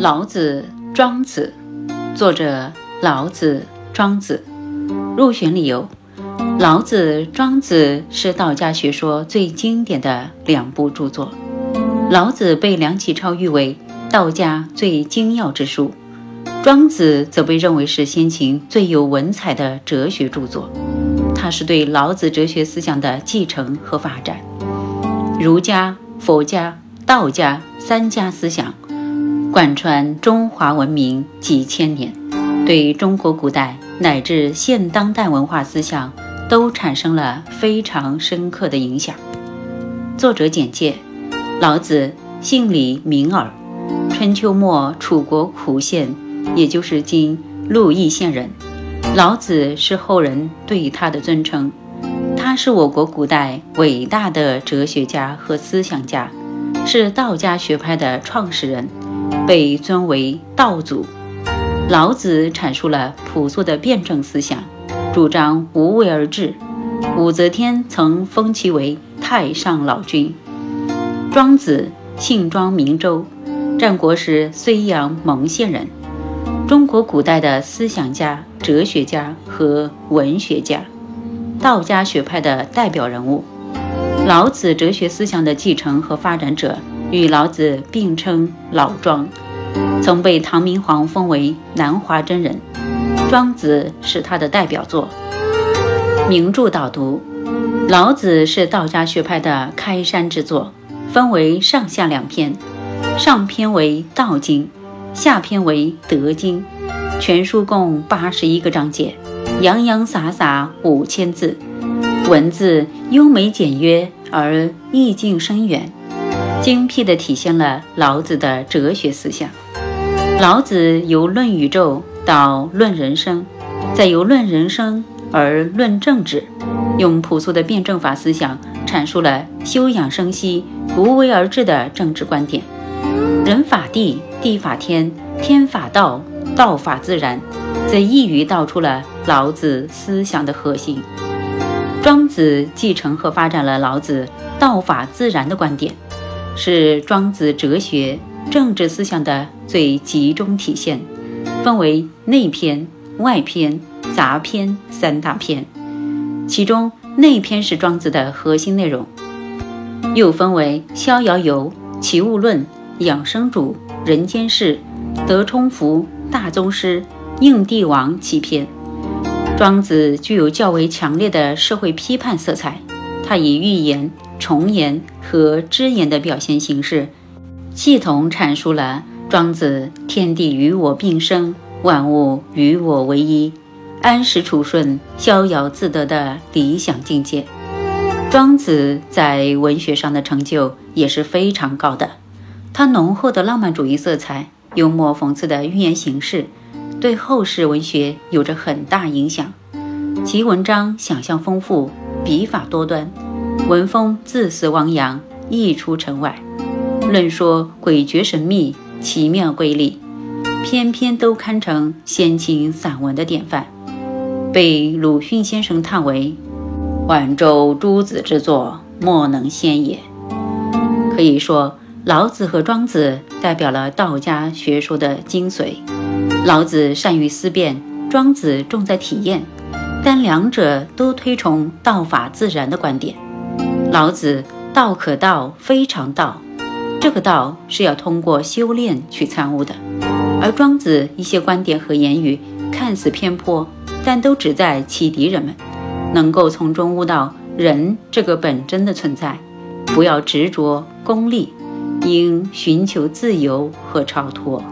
老子、庄子，作者老子、庄子。入选理由：老子、庄子是道家学说最经典的两部著作。老子被梁启超誉为道家最精要之书，庄子则被认为是先秦最有文采的哲学著作。它是对老子哲学思想的继承和发展。儒家、佛家、道家三家思想。贯穿中华文明几千年，对中国古代乃至现当代文化思想都产生了非常深刻的影响。作者简介：老子，姓李，名耳，春秋末楚国苦县，也就是今鹿邑县人。老子是后人对他的尊称。他是我国古代伟大的哲学家和思想家，是道家学派的创始人。被尊为道祖，老子阐述了朴素的辩证思想，主张无为而治。武则天曾封其为太上老君。庄子姓庄，名周，战国时睢阳蒙县人，中国古代的思想家、哲学家和文学家，道家学派的代表人物，老子哲学思想的继承和发展者。与老子并称老庄，曾被唐明皇封为南华真人。庄子是他的代表作。名著导读：老子是道家学派的开山之作，分为上下两篇，上篇为道经，下篇为德经。全书共八十一个章节，洋洋洒洒五千字，文字优美简约而意境深远。精辟地体现了老子的哲学思想。老子由论宇宙到论人生，再由论人生而论政治，用朴素的辩证法思想阐述了休养生息、无为而治的政治观点。人法地，地法天，天法道，道法自然，则一语道出了老子思想的核心。庄子继承和发展了老子道法自然的观点。是庄子哲学、政治思想的最集中体现，分为内篇、外篇、杂篇三大篇。其中内篇是庄子的核心内容，又分为《逍遥游》《齐物论》《养生主》《人间世》《德充福》《大宗师》《应帝王》七篇。庄子具有较为强烈的社会批判色彩，他以寓言。重言和只言的表现形式，系统阐述了庄子“天地与我并生，万物与我为一，安时处顺，逍遥自得”的理想境界。庄子在文学上的成就也是非常高的，他浓厚的浪漫主义色彩、幽默讽刺的寓言形式，对后世文学有着很大影响。其文章想象丰富，笔法多端。文风自似汪洋，溢出城外，论说诡谲神秘、奇妙瑰丽，篇篇都堪称先秦散文的典范，被鲁迅先生叹为“晚周诸子之作，莫能先也”。可以说，老子和庄子代表了道家学说的精髓。老子善于思辨，庄子重在体验，但两者都推崇道法自然的观点。老子道可道，非常道，这个道是要通过修炼去参悟的；而庄子一些观点和言语看似偏颇，但都旨在启迪人们，能够从中悟到人这个本真的存在，不要执着功利，应寻求自由和超脱。